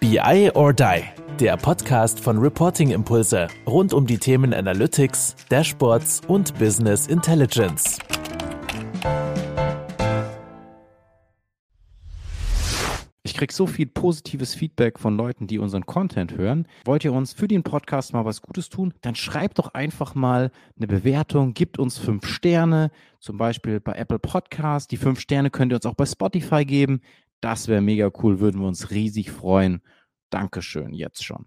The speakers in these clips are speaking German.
BI or Die, der Podcast von Reporting Impulse rund um die Themen Analytics, Dashboards und Business Intelligence. Ich kriege so viel positives Feedback von Leuten, die unseren Content hören. Wollt ihr uns für den Podcast mal was Gutes tun? Dann schreibt doch einfach mal eine Bewertung, gibt uns fünf Sterne, zum Beispiel bei Apple Podcast. Die fünf Sterne könnt ihr uns auch bei Spotify geben. Das wäre mega cool, würden wir uns riesig freuen. Dankeschön, jetzt schon.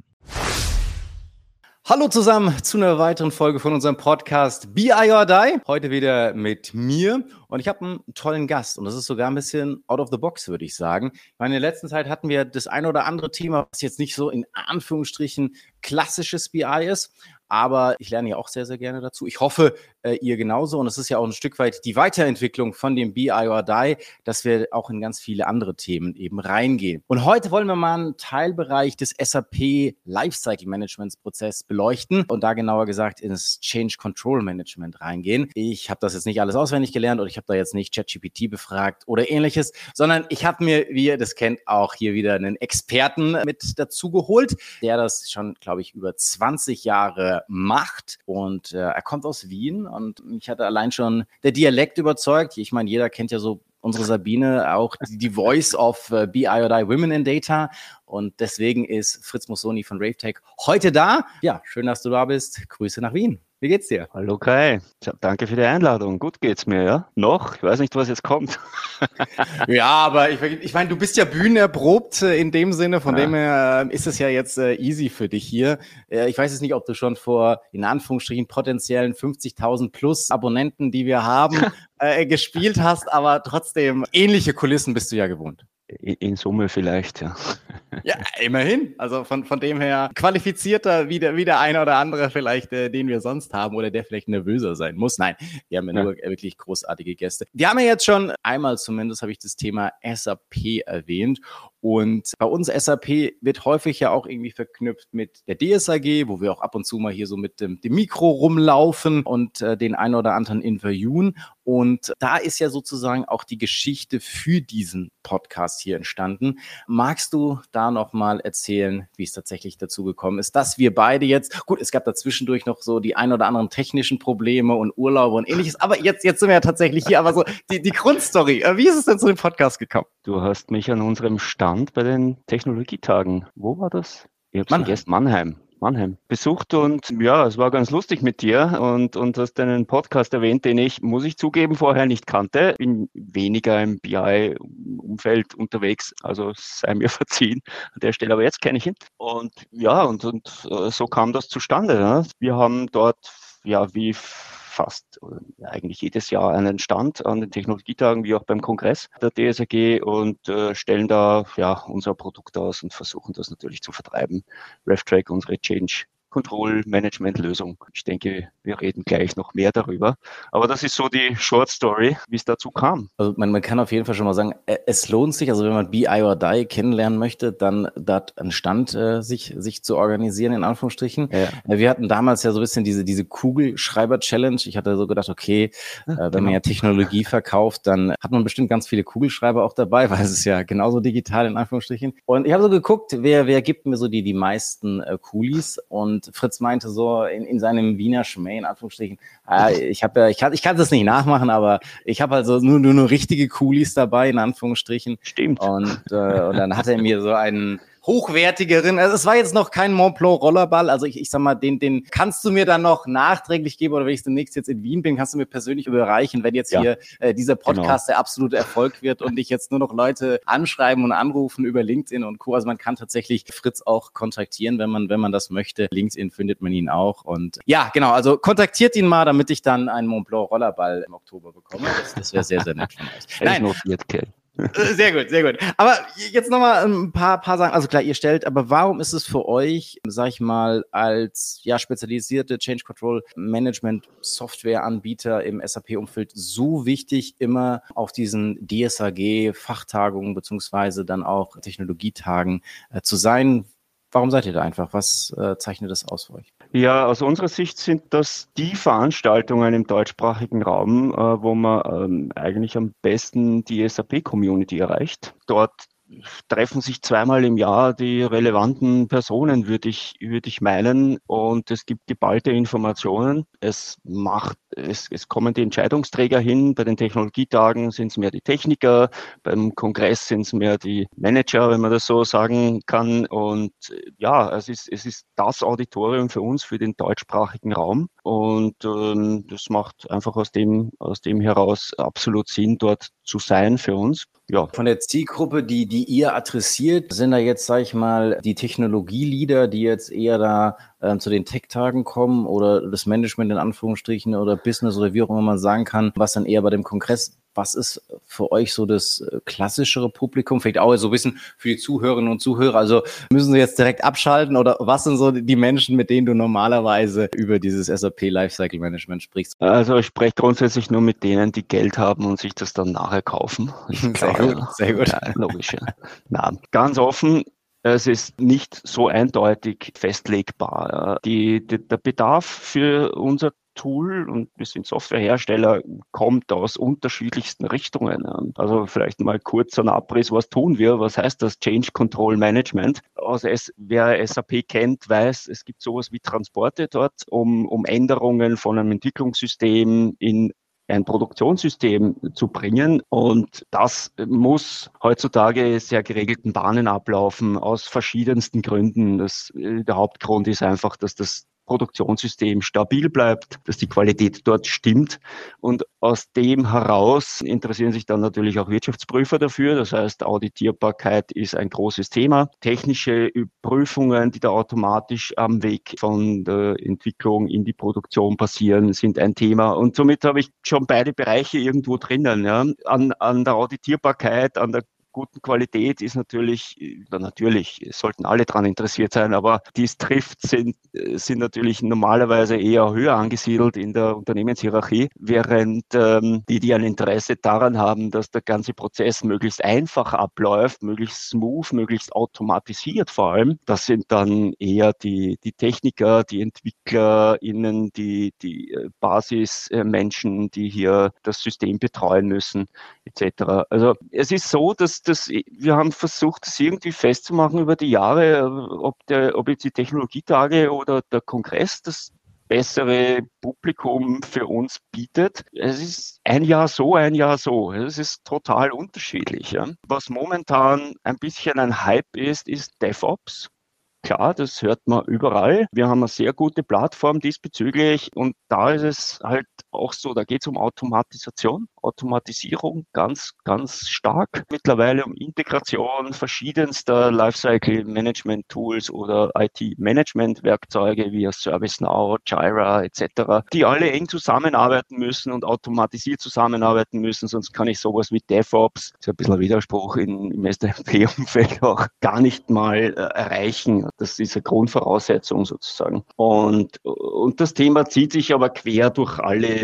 Hallo zusammen zu einer weiteren Folge von unserem Podcast Be I or Die. Heute wieder mit mir und ich habe einen tollen Gast und das ist sogar ein bisschen out of the box, würde ich sagen. meine, in der letzten Zeit hatten wir das eine oder andere Thema, was jetzt nicht so in Anführungsstrichen klassisches BI ist, aber ich lerne ja auch sehr, sehr gerne dazu. Ich hoffe, äh, ihr genauso. Und es ist ja auch ein Stück weit die Weiterentwicklung von dem BI or Die, dass wir auch in ganz viele andere Themen eben reingehen. Und heute wollen wir mal einen Teilbereich des SAP Lifecycle Managements Prozess beleuchten und da genauer gesagt ins Change Control Management reingehen. Ich habe das jetzt nicht alles auswendig gelernt oder ich habe da jetzt nicht ChatGPT befragt oder ähnliches, sondern ich habe mir, wie ihr das kennt, auch hier wieder einen Experten mit dazu geholt, der das schon, glaube ich, über 20 Jahre macht. Und äh, er kommt aus Wien und mich hatte allein schon der Dialekt überzeugt. Ich meine, jeder kennt ja so unsere Sabine, auch die Voice of äh, BI or Die Women in Data. Und deswegen ist Fritz Mussoni von RaveTech heute da. Ja, schön, dass du da bist. Grüße nach Wien. Wie geht's dir? Hallo Kai, danke für die Einladung. Gut geht's mir, ja? Noch? Ich weiß nicht, was jetzt kommt. ja, aber ich, ich meine, du bist ja bühnenerprobt äh, in dem Sinne, von ja. dem her äh, ist es ja jetzt äh, easy für dich hier. Ich weiß jetzt nicht, ob du schon vor, in Anführungsstrichen, potenziellen 50.000 plus Abonnenten, die wir haben, äh, gespielt hast, aber trotzdem ähnliche Kulissen bist du ja gewohnt. In Summe vielleicht, ja. Ja, immerhin. Also von, von dem her qualifizierter wie der, wie der eine oder andere vielleicht, äh, den wir sonst haben oder der vielleicht nervöser sein muss. Nein, wir haben ja, ja. nur wirklich großartige Gäste. Wir haben ja jetzt schon einmal zumindest, habe ich das Thema SAP erwähnt. Und bei uns SAP wird häufig ja auch irgendwie verknüpft mit der DSAG, wo wir auch ab und zu mal hier so mit dem, dem Mikro rumlaufen und äh, den einen oder anderen interviewen. Und da ist ja sozusagen auch die Geschichte für diesen Podcast hier entstanden. Magst du da nochmal erzählen, wie es tatsächlich dazu gekommen ist, dass wir beide jetzt, gut, es gab da zwischendurch noch so die ein oder anderen technischen Probleme und Urlaube und ähnliches, aber jetzt, jetzt sind wir ja tatsächlich hier, aber so die, die Grundstory, äh, wie ist es denn zu dem Podcast gekommen? Du hast mich an unserem Stand bei den Technologietagen, wo war das? Ich hab's Mannheim. vergessen, Mannheim. Mannheim besucht und ja, es war ganz lustig mit dir und, und hast einen Podcast erwähnt, den ich, muss ich zugeben, vorher nicht kannte. Bin weniger im BI-Umfeld unterwegs, also sei mir verziehen an der Stelle, aber jetzt kenne ich ihn. Und ja, und, und äh, so kam das zustande. Ne? Wir haben dort, ja, wie fast äh, eigentlich jedes Jahr einen Stand an den Technologietagen wie auch beim Kongress der DSAG und äh, stellen da ja unser Produkt aus und versuchen das natürlich zu vertreiben. RevTrack, unsere Change Control-Management-Lösung. Ich denke, wir reden gleich noch mehr darüber. Aber das ist so die Short Story, wie es dazu kam. Also man, man kann auf jeden Fall schon mal sagen, äh, es lohnt sich, also wenn man BI or Die kennenlernen möchte, dann dort einen Stand äh, sich, sich zu organisieren, in Anführungsstrichen. Ja. Äh, wir hatten damals ja so ein bisschen diese, diese Kugelschreiber-Challenge. Ich hatte so gedacht, okay, ja, äh, wenn genau. man ja Technologie verkauft, dann hat man bestimmt ganz viele Kugelschreiber auch dabei, weil es ist ja genauso digital, in Anführungsstrichen. Und ich habe so geguckt, wer, wer gibt mir so die, die meisten äh, Coolies und Fritz meinte so in, in seinem Wiener Schmäh, in Anführungsstrichen, äh, ich habe ja, ich kann, ich kann das nicht nachmachen, aber ich habe also nur, nur, nur richtige Coolies dabei, in Anführungsstrichen. Stimmt. Und, äh, und dann hat er mir so einen hochwertigeren. Also es war jetzt noch kein Montblanc Rollerball. Also ich, ich sag mal, den, den kannst du mir dann noch nachträglich geben oder wenn ich demnächst jetzt in Wien bin, kannst du mir persönlich überreichen, wenn jetzt ja. hier äh, dieser genau. Podcast genau. der absolute Erfolg wird und ich jetzt nur noch Leute anschreiben und anrufen über LinkedIn und Co. Also man kann tatsächlich Fritz auch kontaktieren, wenn man, wenn man das möchte. LinkedIn findet man ihn auch. Und ja, genau, also kontaktiert ihn mal, damit ich dann einen Montblanc Rollerball im Oktober bekomme. Das, das wäre sehr, sehr nett von euch. Nein. Äh, sehr gut, sehr gut. Aber jetzt nochmal ein paar, paar Sachen. Also klar, ihr stellt, aber warum ist es für euch, sag ich mal, als ja, spezialisierte Change Control Management Software Anbieter im SAP-Umfeld so wichtig, immer auf diesen DSAG-Fachtagungen beziehungsweise dann auch Technologietagen äh, zu sein? Warum seid ihr da einfach? Was äh, zeichnet das aus für euch? Ja, aus unserer Sicht sind das die Veranstaltungen im deutschsprachigen Raum, äh, wo man ähm, eigentlich am besten die SAP-Community erreicht. Dort treffen sich zweimal im Jahr die relevanten Personen, würde ich, würde ich meinen. Und es gibt geballte Informationen. Es macht, es, es kommen die Entscheidungsträger hin. Bei den Technologietagen sind es mehr die Techniker. Beim Kongress sind es mehr die Manager, wenn man das so sagen kann. Und ja, es ist, es ist das Auditorium für uns, für den deutschsprachigen Raum. Und ähm, das macht einfach aus dem, aus dem heraus absolut Sinn, dort zu sein für uns. Ja. Von der Zielgruppe, die, die ihr adressiert, sind da jetzt, sag ich mal, die Technologieleader, die jetzt eher da äh, zu den Tech-Tagen kommen oder das Management in Anführungsstrichen oder Business oder wie auch immer man sagen kann, was dann eher bei dem Kongress was ist für euch so das äh, klassischere Publikum? Vielleicht auch so ein bisschen für die Zuhörerinnen und Zuhörer. Also müssen sie jetzt direkt abschalten oder was sind so die Menschen, mit denen du normalerweise über dieses SAP Lifecycle Management sprichst? Also ich spreche grundsätzlich nur mit denen, die Geld haben und sich das dann nachher kaufen. Sehr gut, sehr gut. Ja, logisch. Ja. Na, ganz offen, es ist nicht so eindeutig festlegbar. Die, die, der Bedarf für unser Tool und wir sind Softwarehersteller, kommt aus unterschiedlichsten Richtungen. Also vielleicht mal kurz ein Abriss, was tun wir? Was heißt das Change Control Management? Also es, wer SAP kennt, weiß, es gibt sowas wie Transporte dort, um, um Änderungen von einem Entwicklungssystem in ein Produktionssystem zu bringen. Und das muss heutzutage sehr geregelten Bahnen ablaufen, aus verschiedensten Gründen. Das, äh, der Hauptgrund ist einfach, dass das Produktionssystem stabil bleibt, dass die Qualität dort stimmt. Und aus dem heraus interessieren sich dann natürlich auch Wirtschaftsprüfer dafür. Das heißt, Auditierbarkeit ist ein großes Thema. Technische Prüfungen, die da automatisch am Weg von der Entwicklung in die Produktion passieren, sind ein Thema. Und somit habe ich schon beide Bereiche irgendwo drinnen. Ja. An, an der Auditierbarkeit, an der guten Qualität ist natürlich, natürlich sollten alle daran interessiert sein, aber die es trifft, sind, sind natürlich normalerweise eher höher angesiedelt in der Unternehmenshierarchie, während ähm, die, die ein Interesse daran haben, dass der ganze Prozess möglichst einfach abläuft, möglichst smooth, möglichst automatisiert vor allem, das sind dann eher die, die Techniker, die EntwicklerInnen, die, die äh, Basismenschen, die hier das System betreuen müssen, etc. Also es ist so, dass das, wir haben versucht, das irgendwie festzumachen über die Jahre, ob, der, ob jetzt die Technologietage oder der Kongress das bessere Publikum für uns bietet. Es ist ein Jahr so, ein Jahr so. Es ist total unterschiedlich. Ja. Was momentan ein bisschen ein Hype ist, ist DevOps. Klar, das hört man überall. Wir haben eine sehr gute Plattform diesbezüglich und da ist es halt auch so, da geht es um Automatisation, Automatisierung ganz, ganz stark. Mittlerweile um Integration verschiedenster Lifecycle Management Tools oder IT Management Werkzeuge wie ServiceNow, Jira etc., die alle eng zusammenarbeiten müssen und automatisiert zusammenarbeiten müssen, sonst kann ich sowas wie DevOps, ist ein bisschen ein Widerspruch in, im SAP-Umfeld auch gar nicht mal äh, erreichen. Das ist eine Grundvoraussetzung sozusagen. Und, und das Thema zieht sich aber quer durch alle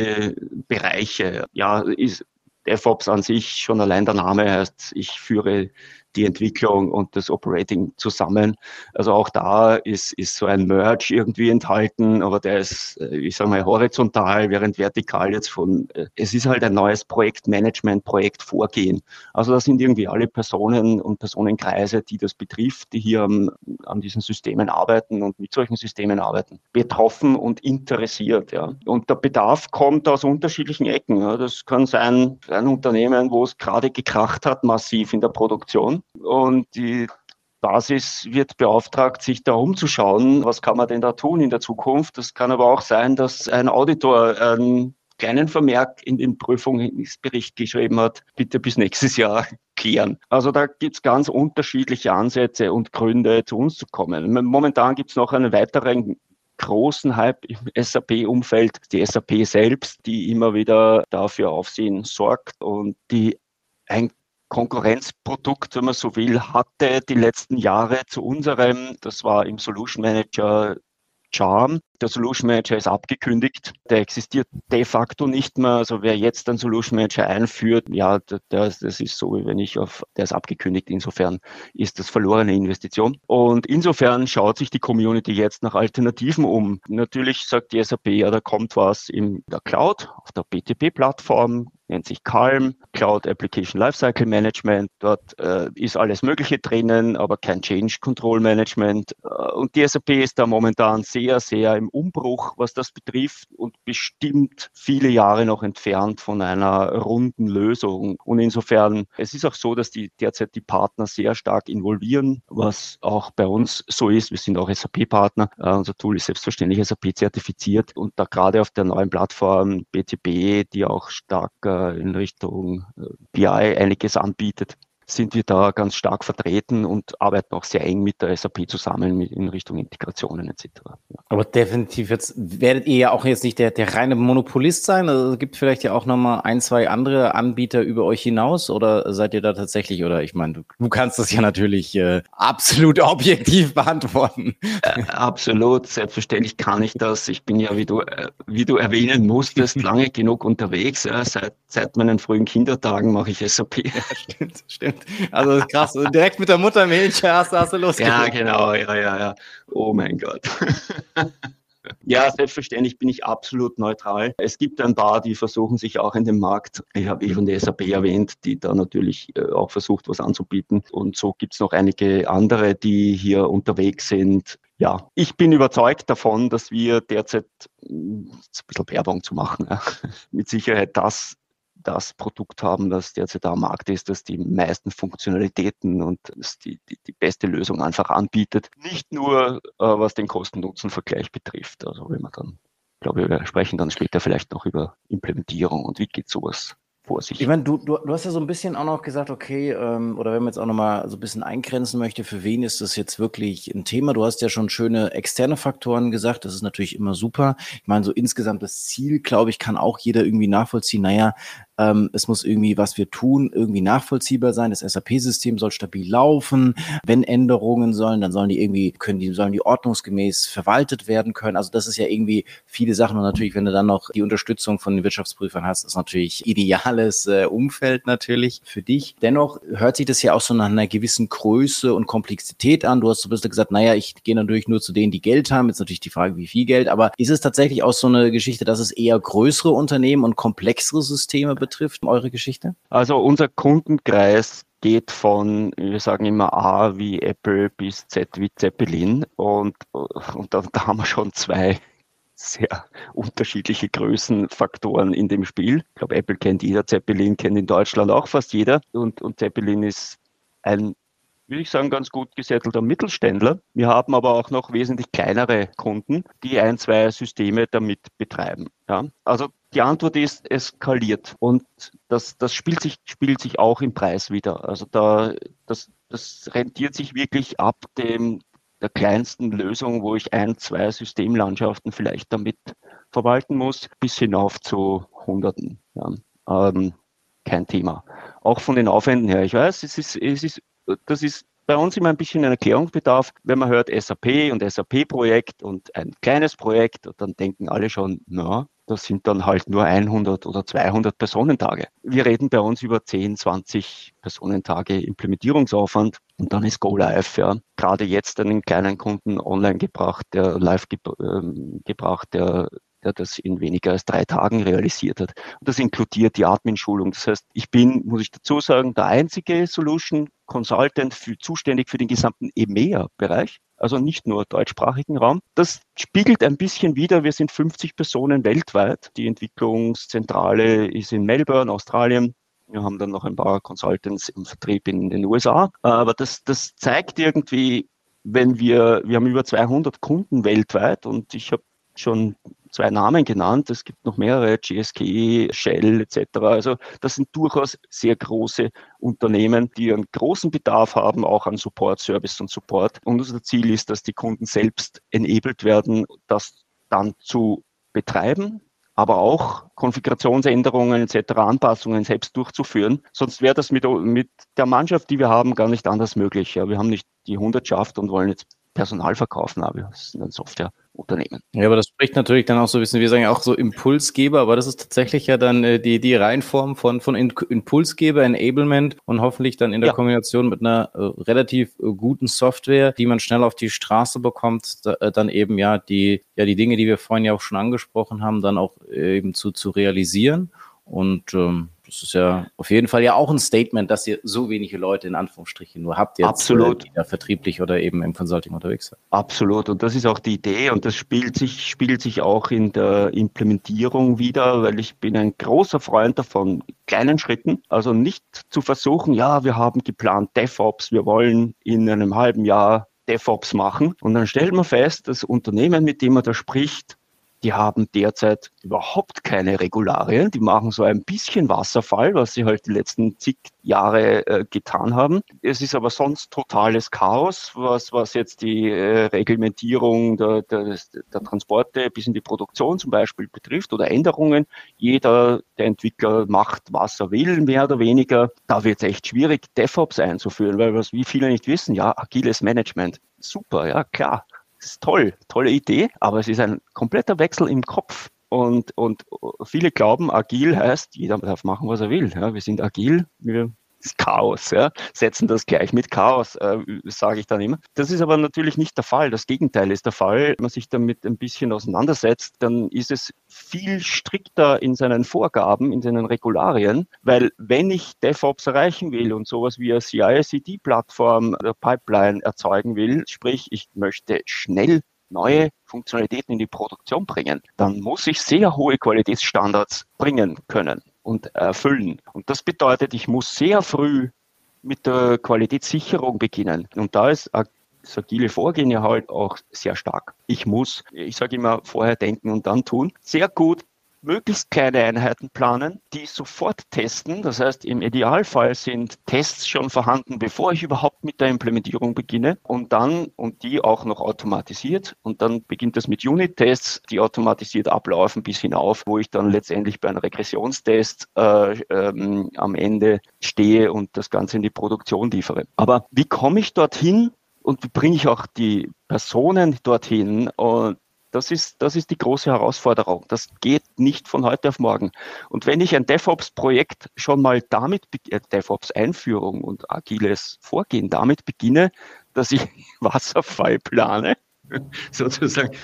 Bereiche. Ja, ist DevOps an sich schon allein der Name heißt, ich führe die Entwicklung und das Operating zusammen. Also auch da ist, ist so ein Merge irgendwie enthalten, aber der ist, äh, ich sage mal, horizontal, während vertikal jetzt von, äh, es ist halt ein neues Projektmanagement, Projektvorgehen. Also da sind irgendwie alle Personen und Personenkreise, die das betrifft, die hier an, an diesen Systemen arbeiten und mit solchen Systemen arbeiten, betroffen und interessiert. Ja. Und der Bedarf kommt aus unterschiedlichen Ecken. Ja. Das kann sein, ein Unternehmen, wo es gerade gekracht hat, massiv in der Produktion und die Basis wird beauftragt, sich da umzuschauen, was kann man denn da tun in der Zukunft. Das kann aber auch sein, dass ein Auditor einen kleinen Vermerk in den Prüfungsbericht geschrieben hat, bitte bis nächstes Jahr klären. Also da gibt es ganz unterschiedliche Ansätze und Gründe, zu uns zu kommen. Momentan gibt es noch einen weiteren großen Hype im SAP-Umfeld, die SAP selbst, die immer wieder dafür Aufsehen sorgt und die ein Konkurrenzprodukt, wenn man so will, hatte die letzten Jahre zu unserem, das war im Solution Manager Charm. Der Solution Manager ist abgekündigt. Der existiert de facto nicht mehr. Also wer jetzt einen Solution Manager einführt, ja, das, das ist so, wie wenn ich auf, der ist abgekündigt. Insofern ist das verlorene Investition. Und insofern schaut sich die Community jetzt nach Alternativen um. Natürlich sagt die SAP, ja, da kommt was in der Cloud, auf der BTP-Plattform, nennt sich Calm, Cloud Application Lifecycle Management. Dort äh, ist alles Mögliche drinnen, aber kein Change Control Management. Äh, und die SAP ist da momentan sehr, sehr im Umbruch, was das betrifft und bestimmt viele Jahre noch entfernt von einer runden Lösung. Und insofern, es ist auch so, dass die derzeit die Partner sehr stark involvieren, was auch bei uns so ist. Wir sind auch SAP-Partner. Äh, unser Tool ist selbstverständlich SAP zertifiziert und da gerade auf der neuen Plattform BTP, die auch stark äh, in Richtung äh, BI einiges anbietet, sind wir da ganz stark vertreten und arbeiten auch sehr eng mit der SAP zusammen in Richtung Integrationen etc. Ja. Aber definitiv jetzt werdet ihr ja auch jetzt nicht der, der reine Monopolist sein. Also es gibt vielleicht ja auch nochmal ein, zwei andere Anbieter über euch hinaus oder seid ihr da tatsächlich, oder ich meine, du, du kannst das ja natürlich äh, absolut objektiv beantworten. Äh, absolut, selbstverständlich kann ich das. Ich bin ja, wie du, äh, wie du erwähnen musstest, lange genug unterwegs. Ja. Seit, seit meinen frühen Kindertagen mache ich SAP. Ja, stimmt, stimmt. Also krass. Direkt mit der Muttermilch hast, hast du losgelegt. Ja, genau. Ja, ja, ja. Oh mein Gott. Ja, selbstverständlich bin ich absolut neutral. Es gibt ein paar, die versuchen sich auch in den Markt. Ich habe eh von der SAP erwähnt, die da natürlich äh, auch versucht, was anzubieten. Und so gibt es noch einige andere, die hier unterwegs sind. Ja, ich bin überzeugt davon, dass wir derzeit, ein bisschen Werbung zu machen, mit Sicherheit das das Produkt haben, das derzeit am Markt ist, das die meisten Funktionalitäten und die, die, die beste Lösung einfach anbietet. Nicht nur, äh, was den Kosten-Nutzen-Vergleich betrifft. Also wenn man dann, glaube ich, wir sprechen dann später vielleicht noch über Implementierung und wie geht sowas vor sich. Ich meine, du, du, du hast ja so ein bisschen auch noch gesagt, okay, ähm, oder wenn man jetzt auch nochmal so ein bisschen eingrenzen möchte, für wen ist das jetzt wirklich ein Thema? Du hast ja schon schöne externe Faktoren gesagt, das ist natürlich immer super. Ich meine, so insgesamt das Ziel, glaube ich, kann auch jeder irgendwie nachvollziehen. Naja, ähm, es muss irgendwie, was wir tun, irgendwie nachvollziehbar sein. Das SAP-System soll stabil laufen. Wenn Änderungen sollen, dann sollen die irgendwie, können die, sollen die ordnungsgemäß verwaltet werden können. Also das ist ja irgendwie viele Sachen. Und natürlich, wenn du dann noch die Unterstützung von den Wirtschaftsprüfern hast, ist natürlich ideales äh, Umfeld natürlich für dich. Dennoch hört sich das ja auch so nach einer gewissen Größe und Komplexität an. Du hast so ein bisschen gesagt, naja, ich gehe natürlich nur zu denen, die Geld haben. Jetzt natürlich die Frage, wie viel Geld. Aber ist es tatsächlich auch so eine Geschichte, dass es eher größere Unternehmen und komplexere Systeme betrifft? Betrifft, eure Geschichte? Also unser Kundenkreis geht von, wir sagen immer A wie Apple bis Z wie Zeppelin und, und da, da haben wir schon zwei sehr unterschiedliche Größenfaktoren in dem Spiel. Ich glaube, Apple kennt jeder, Zeppelin kennt in Deutschland auch fast jeder und, und Zeppelin ist ein würde ich sagen, ganz gut gesättelter Mittelständler. Wir haben aber auch noch wesentlich kleinere Kunden, die ein, zwei Systeme damit betreiben. Ja? Also die Antwort ist, es skaliert und das, das spielt, sich, spielt sich auch im Preis wieder. Also da, das, das rentiert sich wirklich ab dem, der kleinsten Lösung, wo ich ein, zwei Systemlandschaften vielleicht damit verwalten muss, bis hinauf zu Hunderten. Ja. Ähm, kein Thema. Auch von den Aufwänden her. Ich weiß, es ist, es ist, das ist bei uns immer ein bisschen ein Erklärungsbedarf. Wenn man hört SAP und SAP-Projekt und ein kleines Projekt, dann denken alle schon, na, das sind dann halt nur 100 oder 200 Personentage. Wir reden bei uns über 10, 20 Personentage Implementierungsaufwand und dann ist Go Live. Ja. Gerade jetzt einen kleinen Kunden online gebracht, der live ge äh, gebracht, der der das in weniger als drei Tagen realisiert hat. Und das inkludiert die Admin-Schulung. Das heißt, ich bin, muss ich dazu sagen, der einzige Solution Consultant für, zuständig für den gesamten EMEA-Bereich also nicht nur deutschsprachigen Raum. Das spiegelt ein bisschen wider, wir sind 50 Personen weltweit. Die Entwicklungszentrale ist in Melbourne, Australien. Wir haben dann noch ein paar Consultants im Vertrieb in den USA. Aber das, das zeigt irgendwie, wenn wir, wir haben über 200 Kunden weltweit und ich habe schon zwei Namen genannt. Es gibt noch mehrere, GSK, Shell etc. Also das sind durchaus sehr große Unternehmen, die einen großen Bedarf haben, auch an Support, Service und Support. Und unser Ziel ist, dass die Kunden selbst enabled werden, das dann zu betreiben, aber auch Konfigurationsänderungen etc., Anpassungen selbst durchzuführen. Sonst wäre das mit, mit der Mannschaft, die wir haben, gar nicht anders möglich. Ja, wir haben nicht die Hundertschaft und wollen jetzt Personal verkaufen, aber wir sind ein Softwareunternehmen. Ja, aber das spricht natürlich dann auch so ein bisschen, wir sagen ja auch so Impulsgeber, aber das ist tatsächlich ja dann äh, die, die Reihenform von, von Impulsgeber, Enablement und hoffentlich dann in der ja. Kombination mit einer äh, relativ äh, guten Software, die man schnell auf die Straße bekommt, da, äh, dann eben ja die, ja die Dinge, die wir vorhin ja auch schon angesprochen haben, dann auch äh, eben zu, zu realisieren. Und ähm, das ist ja auf jeden Fall ja auch ein Statement, dass ihr so wenige Leute in Anführungsstrichen nur habt, jetzt, Absolut. die da vertrieblich oder eben im Consulting unterwegs sind. Absolut. Und das ist auch die Idee und das spielt sich, spielt sich auch in der Implementierung wieder, weil ich bin ein großer Freund davon, kleinen Schritten. Also nicht zu versuchen, ja, wir haben geplant DevOps, wir wollen in einem halben Jahr DevOps machen. Und dann stellt man fest, das Unternehmen, mit dem man da spricht, die haben derzeit überhaupt keine Regularien. Die machen so ein bisschen Wasserfall, was sie halt die letzten zig Jahre äh, getan haben. Es ist aber sonst totales Chaos, was, was jetzt die äh, Reglementierung der, der, der Transporte bis in die Produktion zum Beispiel betrifft oder Änderungen. Jeder, der Entwickler macht, was er will, mehr oder weniger. Da wird es echt schwierig, DevOps einzuführen, weil was wie viele nicht wissen, ja, agiles Management. Super, ja, klar ist toll, tolle Idee, aber es ist ein kompletter Wechsel im Kopf. Und, und viele glauben, agil heißt, jeder darf machen, was er will. Ja, wir sind agil, wir Chaos, ja, setzen das gleich mit Chaos, äh, sage ich dann immer. Das ist aber natürlich nicht der Fall. Das Gegenteil ist der Fall. Wenn man sich damit ein bisschen auseinandersetzt, dann ist es viel strikter in seinen Vorgaben, in seinen Regularien, weil wenn ich DevOps erreichen will und sowas wie eine CI-CD-Plattform Pipeline erzeugen will, sprich, ich möchte schnell neue Funktionalitäten in die Produktion bringen, dann muss ich sehr hohe Qualitätsstandards bringen können und erfüllen. Und das bedeutet, ich muss sehr früh mit der Qualitätssicherung beginnen. Und da ist das agile Vorgehen ja halt auch sehr stark. Ich muss, ich sage immer, vorher denken und dann tun. Sehr gut möglichst kleine Einheiten planen, die sofort testen. Das heißt, im Idealfall sind Tests schon vorhanden, bevor ich überhaupt mit der Implementierung beginne und dann und die auch noch automatisiert. Und dann beginnt das mit Unit-Tests, die automatisiert ablaufen bis hinauf, wo ich dann letztendlich bei einem Regressionstest äh, ähm, am Ende stehe und das Ganze in die Produktion liefere. Aber wie komme ich dorthin? Und wie bringe ich auch die Personen dorthin? Und das ist, das ist die große Herausforderung. Das geht nicht von heute auf morgen. Und wenn ich ein DevOps-Projekt schon mal damit, äh, DevOps-Einführung und agiles Vorgehen damit beginne, dass ich Wasserfall plane, sozusagen,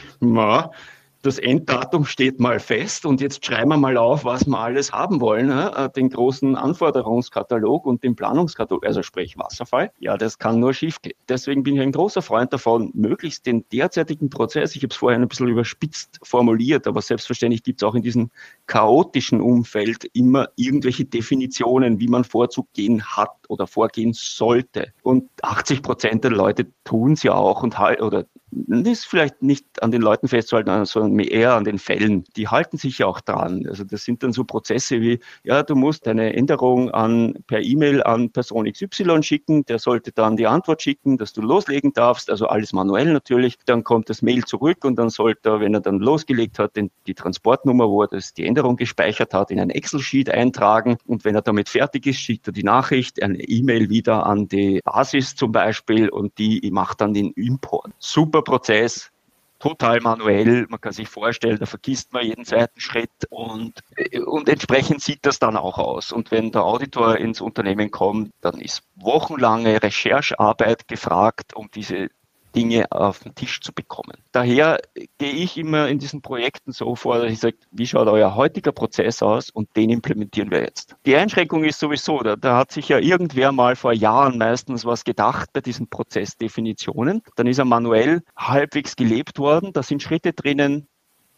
das Enddatum steht mal fest und jetzt schreiben wir mal auf, was wir alles haben wollen. Ne? Den großen Anforderungskatalog und den Planungskatalog, also sprich Wasserfall. Ja, das kann nur schief gehen. Deswegen bin ich ein großer Freund davon, möglichst den derzeitigen Prozess, ich habe es vorhin ein bisschen überspitzt formuliert, aber selbstverständlich gibt es auch in diesem chaotischen Umfeld immer irgendwelche Definitionen, wie man vorzugehen hat oder vorgehen sollte. Und 80 Prozent der Leute tun es ja auch und oder das ist vielleicht nicht an den Leuten festzuhalten, sondern eher an den Fällen. Die halten sich ja auch dran. Also das sind dann so Prozesse wie, ja, du musst eine Änderung an, per E-Mail an Person XY schicken, der sollte dann die Antwort schicken, dass du loslegen darfst, also alles manuell natürlich. Dann kommt das Mail zurück und dann sollte er, wenn er dann losgelegt hat, den, die Transportnummer, wo er das, die Änderung gespeichert hat, in ein Excel-Sheet eintragen und wenn er damit fertig ist, schickt er die Nachricht, eine E-Mail wieder an die Basis zum Beispiel und die macht dann den Import. Super Prozess, total manuell. Man kann sich vorstellen, da vergisst man jeden Seitenschritt und, und entsprechend sieht das dann auch aus. Und wenn der Auditor ins Unternehmen kommt, dann ist wochenlange Recherchearbeit gefragt, um diese Dinge auf den Tisch zu bekommen. Daher gehe ich immer in diesen Projekten so vor, dass ich sage, wie schaut euer heutiger Prozess aus und den implementieren wir jetzt. Die Einschränkung ist sowieso, da, da hat sich ja irgendwer mal vor Jahren meistens was gedacht bei diesen Prozessdefinitionen. Dann ist er manuell halbwegs gelebt worden. Da sind Schritte drinnen,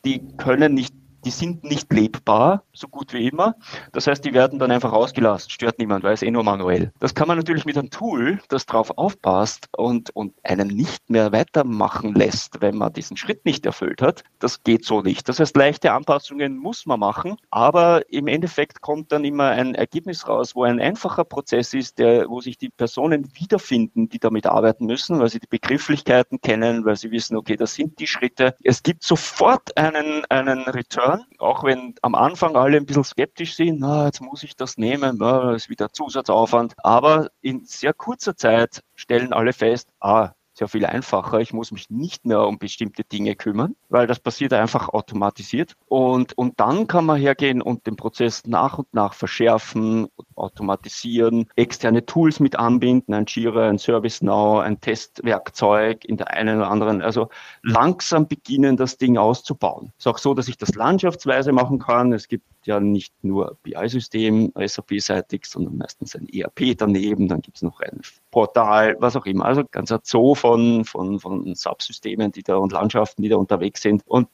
die können nicht die sind nicht lebbar, so gut wie immer. Das heißt, die werden dann einfach rausgelassen, stört niemand, weil es eh nur manuell. Das kann man natürlich mit einem Tool, das drauf aufpasst und, und einen nicht mehr weitermachen lässt, wenn man diesen Schritt nicht erfüllt hat. Das geht so nicht. Das heißt, leichte Anpassungen muss man machen, aber im Endeffekt kommt dann immer ein Ergebnis raus, wo ein einfacher Prozess ist, der, wo sich die Personen wiederfinden, die damit arbeiten müssen, weil sie die Begrifflichkeiten kennen, weil sie wissen, okay, das sind die Schritte. Es gibt sofort einen, einen Return Return, auch wenn am Anfang alle ein bisschen skeptisch sind, na, jetzt muss ich das nehmen, na, ist wieder Zusatzaufwand. Aber in sehr kurzer Zeit stellen alle fest, ah, sehr viel einfacher. Ich muss mich nicht mehr um bestimmte Dinge kümmern, weil das passiert einfach automatisiert. Und, und dann kann man hergehen und den Prozess nach und nach verschärfen, automatisieren, externe Tools mit anbinden, ein Jira, ein ServiceNow, ein Testwerkzeug in der einen oder anderen. Also langsam beginnen, das Ding auszubauen. Ist auch so, dass ich das landschaftsweise machen kann. Es gibt ja nicht nur BI-System SAP-seitig, sondern meistens ein ERP daneben, dann gibt es noch ein Portal, was auch immer. Also ganz ein Zoo von, von, von Subsystemen, die da und Landschaften, die da unterwegs sind. Und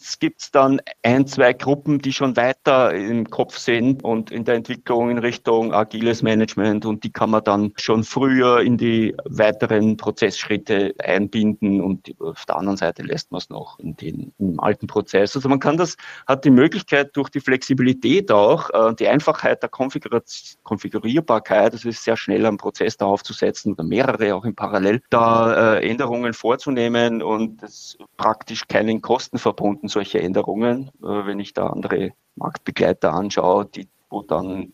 meist es gibt dann ein, zwei Gruppen, die schon weiter im Kopf sind und in der Entwicklung in Richtung agiles Management und die kann man dann schon früher in die weiteren Prozessschritte einbinden und auf der anderen Seite lässt man es noch in den im alten Prozess. Also man kann das, hat die Möglichkeit durch die Flexibilität auch, äh, die Einfachheit der Konfigurierbarkeit, das ist sehr schnell am Prozess da aufzusetzen oder mehrere auch im Parallel, da äh, Änderungen vorzunehmen und das praktisch keinen Kosten verbunden solche Änderungen. Äh, wenn ich da andere Marktbegleiter anschaue, die, wo dann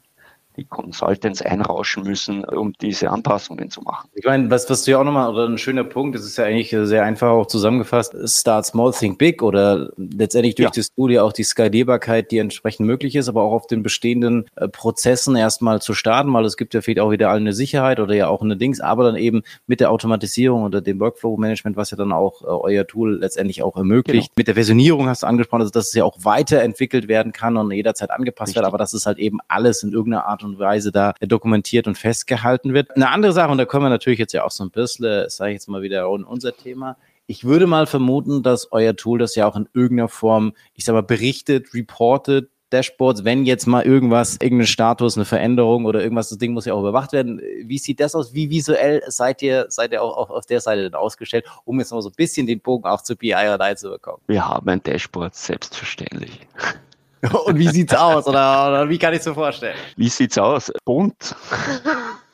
die Consultants einrauschen müssen, um diese Anpassungen zu machen. Ich meine, was, was du ja auch nochmal, oder ein schöner Punkt, das ist ja eigentlich sehr einfach auch zusammengefasst, start small, think big oder letztendlich durch ja. die Studie auch die Skalierbarkeit, die entsprechend möglich ist, aber auch auf den bestehenden äh, Prozessen erstmal zu starten, weil es gibt ja vielleicht auch wieder eine Sicherheit oder ja auch eine Dings, aber dann eben mit der Automatisierung oder dem Workflow-Management, was ja dann auch äh, euer Tool letztendlich auch ermöglicht. Genau. Mit der Versionierung hast du angesprochen, also dass es ja auch weiterentwickelt werden kann und jederzeit angepasst Richtig. wird, aber das ist halt eben alles in irgendeiner Art und Weise da dokumentiert und festgehalten wird. Eine andere Sache, und da kommen wir natürlich jetzt ja auch so ein bisschen, sage ich jetzt mal wieder, in unser Thema. Ich würde mal vermuten, dass euer Tool das ja auch in irgendeiner Form, ich sag mal, berichtet, reportet, Dashboards, wenn jetzt mal irgendwas, irgendein Status, eine Veränderung oder irgendwas, das Ding muss ja auch überwacht werden. Wie sieht das aus? Wie visuell seid ihr, seid ihr auch, auch auf der Seite denn ausgestellt, um jetzt noch so ein bisschen den Bogen auch zu BI oder zu bekommen? Wir haben ein Dashboard, selbstverständlich. Und wie sieht's aus? Oder, oder wie kann ich es mir vorstellen? Wie sieht's aus? Bunt.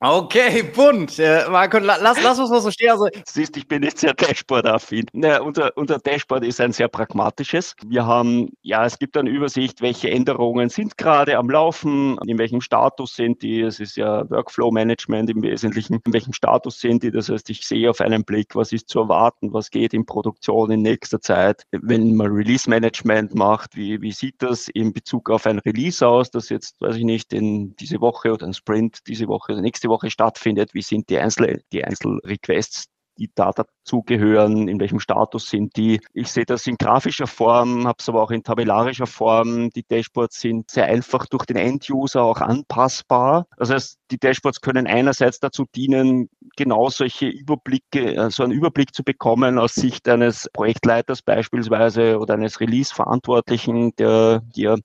Okay, bunt. Äh, Marco, lass, lass uns mal so stehen. Also, Siehst, ich bin nicht sehr Dashboard-affin. Naja, unser, unser Dashboard ist ein sehr pragmatisches. Wir haben, ja, es gibt eine Übersicht, welche Änderungen sind gerade am Laufen, in welchem Status sind die. Es ist ja Workflow-Management im Wesentlichen. In welchem Status sind die? Das heißt, ich sehe auf einen Blick, was ist zu erwarten, was geht in Produktion in nächster Zeit. Wenn man Release-Management macht, wie, wie sieht das in Bezug auf ein Release aus, das jetzt, weiß ich nicht, in diese Woche oder ein Sprint diese Woche nächste Woche stattfindet, wie sind die, Einzel die Einzelrequests, die da dazugehören, in welchem Status sind die. Ich sehe das in grafischer Form, habe es aber auch in tabellarischer Form. Die Dashboards sind sehr einfach durch den End-User auch anpassbar. Das heißt, die Dashboards können einerseits dazu dienen, genau solche Überblicke, äh, so einen Überblick zu bekommen aus Sicht eines Projektleiters beispielsweise oder eines Release-Verantwortlichen, der hier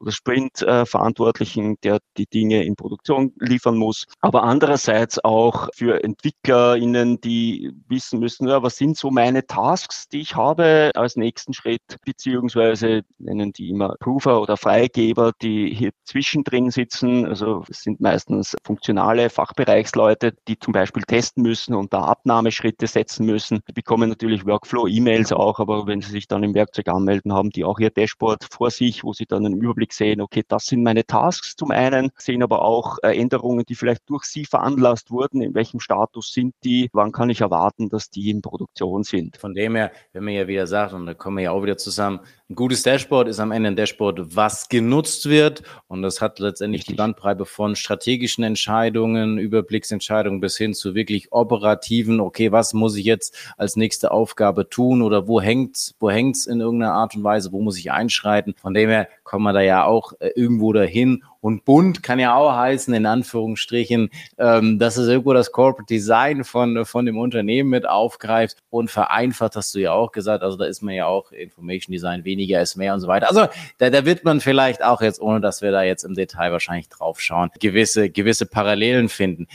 oder Sprint-Verantwortlichen, der die Dinge in Produktion liefern muss. Aber andererseits auch für EntwicklerInnen, die wissen müssen, ja, was sind so meine Tasks, die ich habe als nächsten Schritt, beziehungsweise nennen die immer Prover oder Freigeber, die hier zwischendrin sitzen. Also es sind meistens funktionale Fachbereichsleute, die zum Beispiel testen müssen und da Abnahmeschritte setzen müssen. Die bekommen natürlich Workflow-E-Mails auch, aber wenn sie sich dann im Werkzeug anmelden, haben die auch ihr Dashboard vor sich, wo sie dann einen Überblick sehen, okay, das sind meine Tasks zum einen, sehen aber auch äh, Änderungen, die vielleicht durch sie veranlasst wurden, in welchem Status sind die, wann kann ich erwarten, erwarten, dass die in Produktion sind. Von dem her, wenn man ja wieder sagt, und da kommen wir ja auch wieder zusammen, ein gutes Dashboard ist am Ende ein Dashboard, was genutzt wird. Und das hat letztendlich Richtig. die Bandbreite von strategischen Entscheidungen, Überblicksentscheidungen bis hin zu wirklich operativen, okay, was muss ich jetzt als nächste Aufgabe tun oder wo hängt's, wo hängt's in irgendeiner Art und Weise, wo muss ich einschreiten? Von dem her kommen wir da ja auch äh, irgendwo dahin und bunt kann ja auch heißen, in Anführungsstrichen, ähm, dass es irgendwo das Corporate Design von, von dem Unternehmen mit aufgreift und vereinfacht, hast du ja auch gesagt. Also da ist man ja auch Information Design weniger ist mehr und so weiter. Also da, da wird man vielleicht auch jetzt, ohne dass wir da jetzt im Detail wahrscheinlich drauf schauen, gewisse, gewisse Parallelen finden.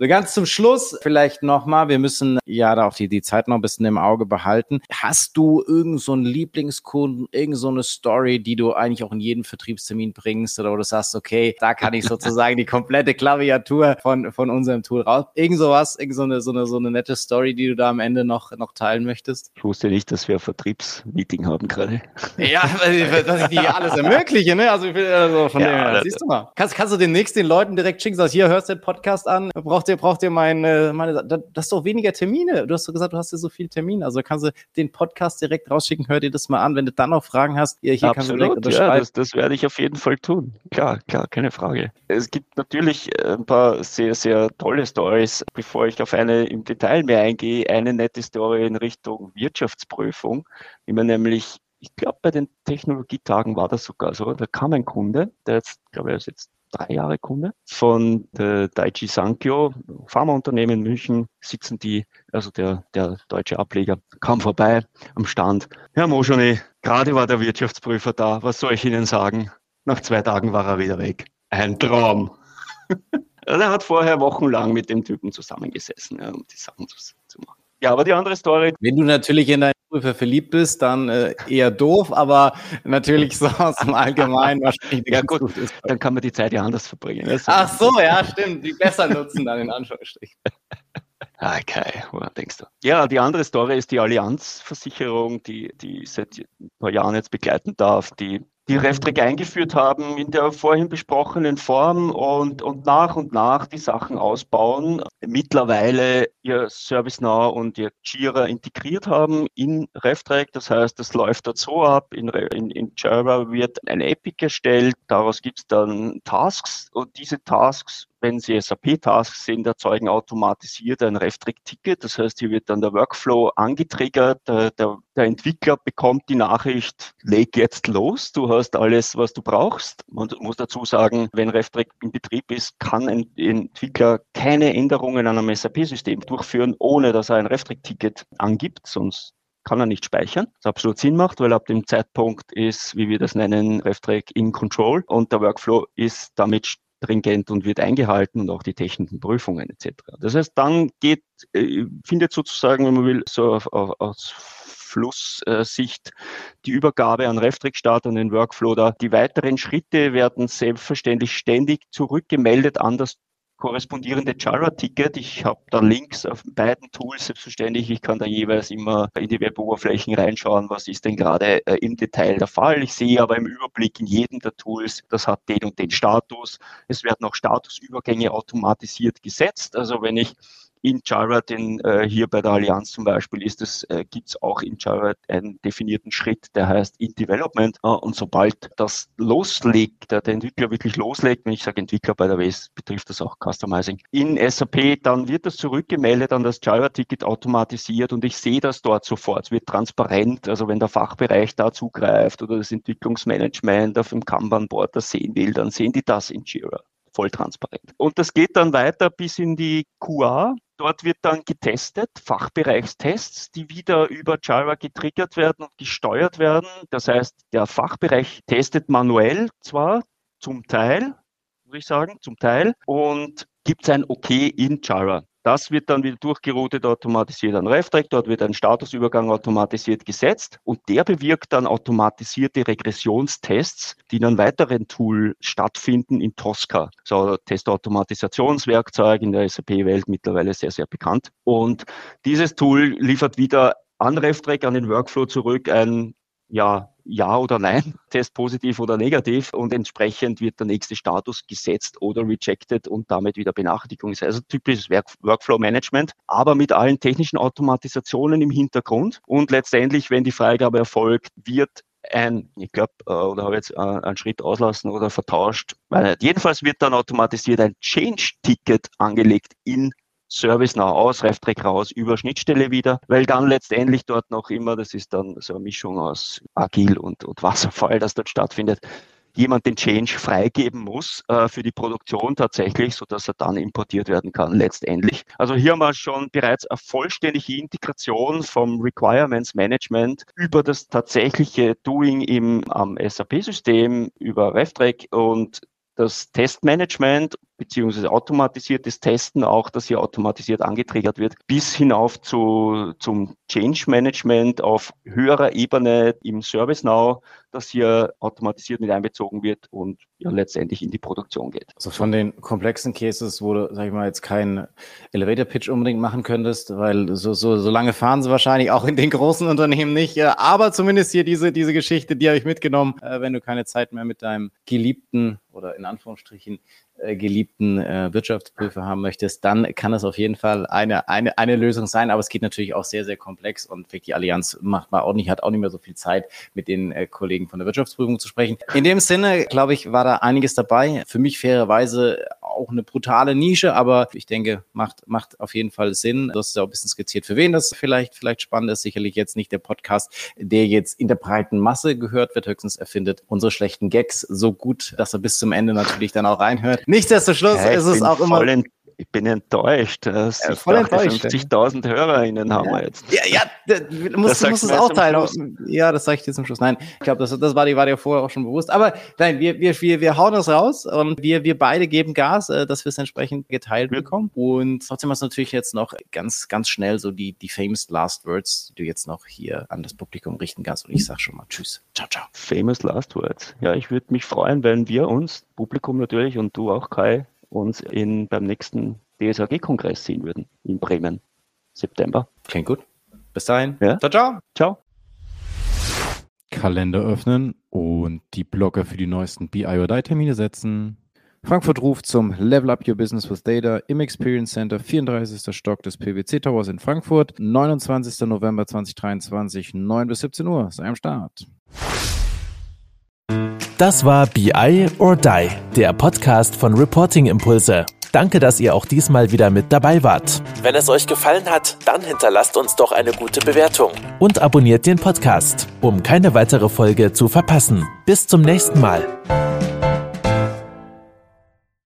So ganz zum Schluss vielleicht nochmal, wir müssen ja da auch die, die Zeit noch ein bisschen im Auge behalten. Hast du irgend so einen Lieblingskunden, irgend so eine Story, die du eigentlich auch in jeden Vertriebstermin bringst oder wo du sagst, okay, da kann ich sozusagen die komplette Klaviatur von, von unserem Tool raus. Irgend sowas, irgend so eine, so eine, so eine nette Story, die du da am Ende noch, noch teilen möchtest? Ich wusste nicht, dass wir ein Vertriebsmeeting haben gerade. Ja, dass ich die alles ermögliche, ne? Also, also von ja, dem siehst du mal. Kannst, kannst du demnächst den Leuten direkt schicken, sagst, hier hörst du den Podcast an, braucht braucht ihr, braucht ihr meine, meine, das ist doch weniger Termine. Du hast doch gesagt, du hast ja so viele Termine. Also kannst du den Podcast direkt rausschicken, hör dir das mal an. Wenn du dann noch Fragen hast, hier, hier Absolut, kannst du direkt ja, das, das werde ich auf jeden Fall tun. Klar, klar, keine Frage. Es gibt natürlich äh, ein paar sehr, sehr tolle Stories. Bevor ich auf eine im Detail mehr eingehe, eine nette Story in Richtung Wirtschaftsprüfung, wie man nämlich ich glaube, bei den Technologietagen war das sogar so. Da kam ein Kunde, der jetzt, glaube ich, ist jetzt drei Jahre Kunde von der Daiichi Sankyo, Pharmaunternehmen in München, sitzen die, also der, der deutsche Ableger, kam vorbei am Stand. Herr Moschoni, gerade war der Wirtschaftsprüfer da, was soll ich Ihnen sagen? Nach zwei Tagen war er wieder weg. Ein Traum. Also er hat vorher wochenlang mit dem Typen zusammengesessen, ja, um die Sachen zu, machen. Ja, aber die andere Story. Wenn du natürlich in deinen Prüfer verliebt bist, dann äh, eher doof, aber natürlich so aus dem Allgemeinen wahrscheinlich ja, gut, gut ist. Dann kann man die Zeit ja anders verbringen. Also, Ach so, ja, stimmt. Die besser nutzen dann in Anführungsstrichen. Okay, woran denkst du? Ja, die andere Story ist die Allianzversicherung, die, die seit ein paar Jahren jetzt begleiten darf, die die Reftrick eingeführt haben in der vorhin besprochenen Form und, und nach und nach die Sachen ausbauen. Mittlerweile ihr ServiceNow und ihr Jira integriert haben in Reftrack. Das heißt, das läuft dort so ab. In, in, in Jira wird ein Epic erstellt. Daraus gibt es dann Tasks und diese Tasks wenn sie SAP-Tasks sind, erzeugen automatisiert ein Reftrick-Ticket. Das heißt, hier wird dann der Workflow angetriggert. Der, der, der, Entwickler bekommt die Nachricht, leg jetzt los. Du hast alles, was du brauchst. Man muss dazu sagen, wenn Reftrick in Betrieb ist, kann ein Entwickler keine Änderungen an einem SAP-System durchführen, ohne dass er ein Reftrick-Ticket angibt. Sonst kann er nicht speichern, was absolut Sinn macht, weil ab dem Zeitpunkt ist, wie wir das nennen, Reftrack in Control und der Workflow ist damit stringent und wird eingehalten und auch die technischen Prüfungen etc. Das heißt, dann geht, äh, findet sozusagen, wenn man will, so auf, auf, aus Flusssicht die Übergabe an Reftrick-Start und den Workflow da. Die weiteren Schritte werden selbstverständlich ständig zurückgemeldet an das korrespondierende Jira-Ticket. Ich habe da Links auf beiden Tools, selbstverständlich. Ich kann da jeweils immer in die Web-Oberflächen reinschauen, was ist denn gerade äh, im Detail der Fall. Ich sehe aber im Überblick in jedem der Tools, das hat den und den Status. Es werden auch Statusübergänge automatisiert gesetzt. Also wenn ich in Jira, denn äh, hier bei der Allianz zum Beispiel ist es, äh, gibt es auch in Jira einen definierten Schritt, der heißt in Development. Äh, und sobald das loslegt, der, der Entwickler wirklich loslegt, wenn ich sage Entwickler bei der WS, betrifft das auch Customizing, in SAP, dann wird das zurückgemeldet an das Jira-Ticket automatisiert und ich sehe das dort sofort. Es wird transparent, also wenn der Fachbereich da zugreift oder das Entwicklungsmanagement auf dem Kanban-Board das sehen will, dann sehen die das in Jira voll transparent. Und das geht dann weiter bis in die QA. Dort wird dann getestet, Fachbereichstests, die wieder über Jira getriggert werden und gesteuert werden. Das heißt, der Fachbereich testet manuell zwar zum Teil, würde ich sagen, zum Teil, und gibt ein Okay in Jira. Das wird dann wieder durchgeroutet, automatisiert an RefTrack. Dort wird ein Statusübergang automatisiert gesetzt und der bewirkt dann automatisierte Regressionstests, die in einem weiteren Tool stattfinden in Tosca. So Testautomatisationswerkzeug in der SAP-Welt mittlerweile sehr, sehr bekannt. Und dieses Tool liefert wieder an RefTrack, an den Workflow zurück ein ja, ja oder nein, Test positiv oder negativ und entsprechend wird der nächste Status gesetzt oder rejected und damit wieder Benachrichtigung. Also typisches Work Workflow-Management, aber mit allen technischen Automatisationen im Hintergrund und letztendlich, wenn die Freigabe erfolgt, wird ein, ich glaube, äh, oder habe jetzt äh, einen Schritt auslassen oder vertauscht. Jedenfalls wird dann automatisiert ein Change-Ticket angelegt in ServiceNow aus, RefTrack raus, über Schnittstelle wieder, weil dann letztendlich dort noch immer, das ist dann so eine Mischung aus Agil und, und Wasserfall, das dort stattfindet, jemand den Change freigeben muss äh, für die Produktion tatsächlich, so dass er dann importiert werden kann letztendlich. Also hier haben wir schon bereits eine vollständige Integration vom Requirements Management über das tatsächliche Doing im am SAP-System über RefTrack und das Testmanagement beziehungsweise automatisiertes Testen auch, das hier automatisiert angetriggert wird, bis hinauf zu, zum Change Management auf höherer Ebene im ServiceNow, das hier automatisiert mit einbezogen wird und ja letztendlich in die Produktion geht. Also von den komplexen Cases, wo du, sag ich mal, jetzt keinen Elevator Pitch unbedingt machen könntest, weil so, so, so lange fahren sie wahrscheinlich auch in den großen Unternehmen nicht. Aber zumindest hier diese, diese Geschichte, die habe ich mitgenommen, äh, wenn du keine Zeit mehr mit deinem Geliebten oder in Anführungsstrichen geliebten äh, Wirtschaftsprüfer haben möchtest, dann kann es auf jeden Fall eine, eine, eine Lösung sein. Aber es geht natürlich auch sehr, sehr komplex und die Allianz macht auch nicht, hat auch nicht mehr so viel Zeit, mit den äh, Kollegen von der Wirtschaftsprüfung zu sprechen. In dem Sinne, glaube ich, war da einiges dabei. Für mich fairerweise auch eine brutale Nische, aber ich denke, macht, macht auf jeden Fall Sinn. Du hast ja auch ein bisschen skizziert, für wen das vielleicht, vielleicht spannend ist. Sicherlich jetzt nicht der Podcast, der jetzt in der breiten Masse gehört wird. Höchstens erfindet unsere schlechten Gags so gut, dass er bis zum Ende natürlich dann auch reinhört. Nichtsdestotrotz ja, ist es auch immer ich bin enttäuscht. Ja, voll enttäuscht. 50.000 HörerInnen haben wir jetzt. Ja, ja, du musst, du musst es aufteilen. Ja, das sage ich dir zum Schluss. Nein, ich glaube, das, das war dir war dir vorher auch schon bewusst. Aber nein, wir, wir, wir, wir hauen das raus und wir, wir beide geben Gas, äh, dass wir es entsprechend geteilt ja. bekommen. Und trotzdem hast du natürlich jetzt noch ganz, ganz schnell so die, die famous last words, die du jetzt noch hier an das Publikum richten kannst. Und ich sage schon mal Tschüss. Ciao, ciao. Famous last words. Ja, ich würde mich freuen, wenn wir uns, Publikum natürlich und du auch, Kai, uns in, beim nächsten DSAG-Kongress sehen würden in Bremen. September. Klingt gut. Bis dahin. Ja. Ciao, ciao. Ciao. Kalender öffnen und die Blogger für die neuesten BI or Die Termine setzen. Frankfurt ruft zum Level Up Your Business with Data im Experience Center, 34. Stock des PwC Towers in Frankfurt, 29. November 2023, 9 bis 17 Uhr. Sei am Start. Das war BI or Die, der Podcast von Reporting Impulse. Danke, dass ihr auch diesmal wieder mit dabei wart. Wenn es euch gefallen hat, dann hinterlasst uns doch eine gute Bewertung. Und abonniert den Podcast, um keine weitere Folge zu verpassen. Bis zum nächsten Mal.